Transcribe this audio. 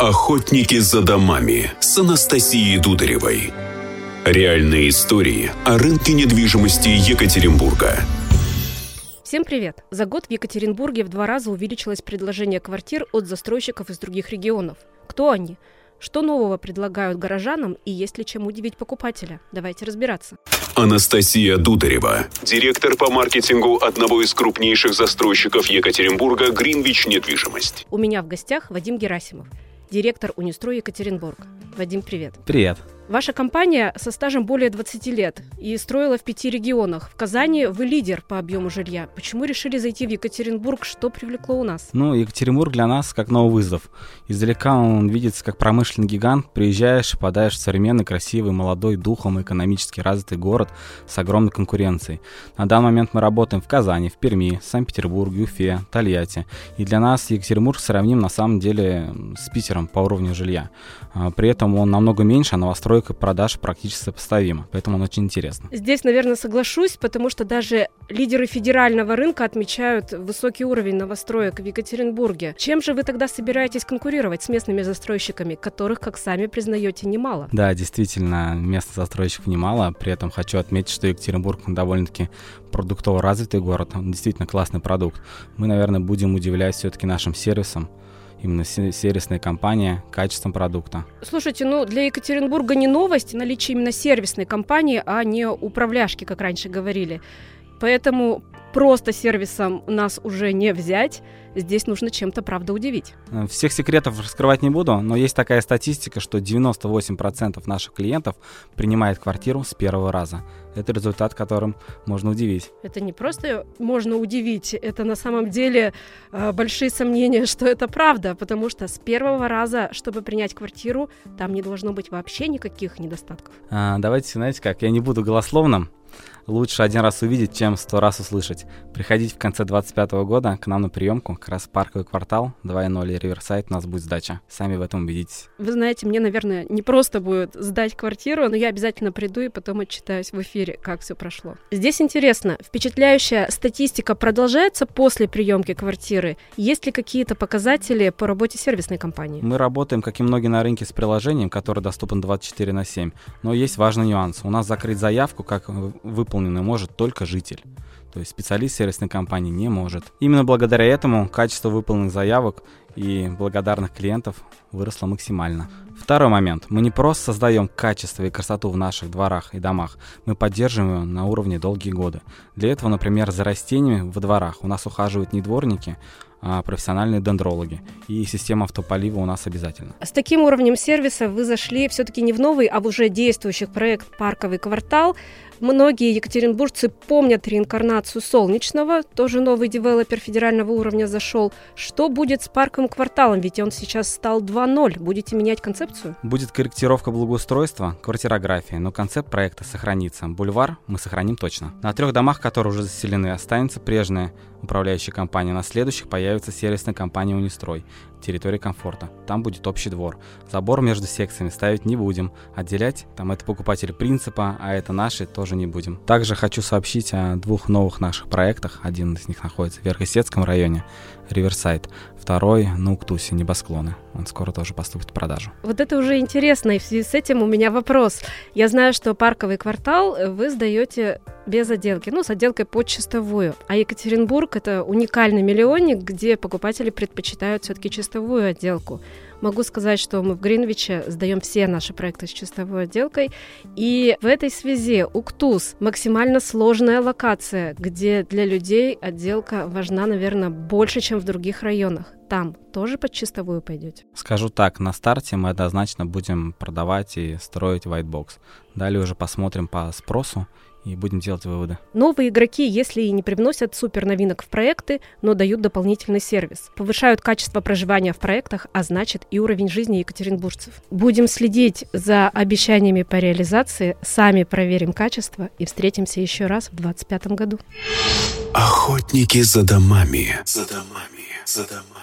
Охотники за домами с Анастасией Дударевой. Реальные истории о рынке недвижимости Екатеринбурга. Всем привет! За год в Екатеринбурге в два раза увеличилось предложение квартир от застройщиков из других регионов. Кто они? Что нового предлагают горожанам и есть ли чем удивить покупателя? Давайте разбираться. Анастасия Дударева, директор по маркетингу одного из крупнейших застройщиков Екатеринбурга «Гринвич Недвижимость». У меня в гостях Вадим Герасимов, директор Унистрой Екатеринбург. Вадим, привет. Привет. Ваша компания со стажем более 20 лет и строила в пяти регионах. В Казани вы лидер по объему жилья. Почему решили зайти в Екатеринбург? Что привлекло у нас? Ну, Екатеринбург для нас как новый вызов. Издалека он видится как промышленный гигант. Приезжаешь, попадаешь в современный, красивый, молодой, духом экономически развитый город с огромной конкуренцией. На данный момент мы работаем в Казани, в Перми, Санкт-Петербурге, Уфе, Тольятти. И для нас Екатеринбург сравним на самом деле с Питером по уровню жилья. А, при этом он намного меньше, а новостройка продаж практически сопоставима, поэтому он очень интересно. Здесь, наверное, соглашусь, потому что даже лидеры федерального рынка отмечают высокий уровень новостроек в Екатеринбурге. Чем же вы тогда собираетесь конкурировать с местными застройщиками, которых, как сами признаете, немало? Да, действительно, местных застройщиков немало. При этом хочу отметить, что Екатеринбург довольно-таки продуктово развитый город. Он действительно классный продукт. Мы, наверное, будем удивлять все-таки нашим сервисом именно сервисная компания качеством продукта. Слушайте, ну для Екатеринбурга не новость наличие именно сервисной компании, а не управляшки, как раньше говорили. Поэтому просто сервисом нас уже не взять. Здесь нужно чем-то, правда, удивить. Э, всех секретов раскрывать не буду, но есть такая статистика, что 98% наших клиентов принимает квартиру с первого раза. Это результат, которым можно удивить. Это не просто можно удивить, это на самом деле э, большие сомнения, что это правда, потому что с первого раза, чтобы принять квартиру, там не должно быть вообще никаких недостатков. А, давайте, знаете как, я не буду голословным, лучше один раз увидеть, чем сто раз услышать. Приходите в конце 2025 года к нам на приемку, как раз парковый квартал 2.0 и Риверсайд, у нас будет сдача. Сами в этом убедитесь. Вы знаете, мне, наверное, не просто будет сдать квартиру, но я обязательно приду и потом отчитаюсь в эфире, как все прошло. Здесь интересно, впечатляющая статистика продолжается после приемки квартиры? Есть ли какие-то показатели по работе сервисной компании? Мы работаем, как и многие на рынке, с приложением, которое доступно 24 на 7. Но есть важный нюанс. У нас закрыть заявку, как выполнены может только житель. То есть специалист сервисной компании не может. Именно благодаря этому качество выполненных заявок и благодарных клиентов выросло максимально. Второй момент. Мы не просто создаем качество и красоту в наших дворах и домах, мы поддерживаем ее на уровне долгие годы. Для этого, например, за растениями во дворах у нас ухаживают не дворники, а, профессиональные дендрологи. И система автополива у нас обязательно. С таким уровнем сервиса вы зашли все-таки не в новый, а в уже действующий проект «Парковый квартал». Многие екатеринбуржцы помнят реинкарнацию Солнечного, тоже новый девелопер федерального уровня зашел. Что будет с парковым кварталом? Ведь он сейчас стал 2.0. Будете менять концепцию? Будет корректировка благоустройства, квартирография, но концепт проекта сохранится. Бульвар мы сохраним точно. На трех домах, которые уже заселены, останется прежняя управляющая компания. На следующих появится сервисная компания «Унистрой» территория комфорта. Там будет общий двор. Забор между секциями ставить не будем. Отделять, там это покупатель принципа, а это наши, тоже не будем. Также хочу сообщить о двух новых наших проектах. Один из них находится в Верхосецком районе, Риверсайд. Второй на Уктусе, Небосклоны. Он скоро тоже поступит в продажу. Вот это уже интересно, и в связи с этим у меня вопрос. Я знаю, что парковый квартал вы сдаете без отделки, ну, с отделкой под чистовую. А Екатеринбург — это уникальный миллионник, где покупатели предпочитают все-таки чистовую отделку. Могу сказать, что мы в Гринвиче сдаем все наши проекты с чистовой отделкой. И в этой связи Уктус максимально сложная локация, где для людей отделка важна, наверное, больше, чем в других районах. Там тоже под чистовую пойдете? Скажу так, на старте мы однозначно будем продавать и строить white box. Далее уже посмотрим по спросу и будем делать выводы. Новые игроки, если и не привносят супер новинок в проекты, но дают дополнительный сервис, повышают качество проживания в проектах, а значит и уровень жизни екатеринбуржцев. Будем следить за обещаниями по реализации, сами проверим качество и встретимся еще раз в 2025 году. Охотники за домами. За домами. За домами.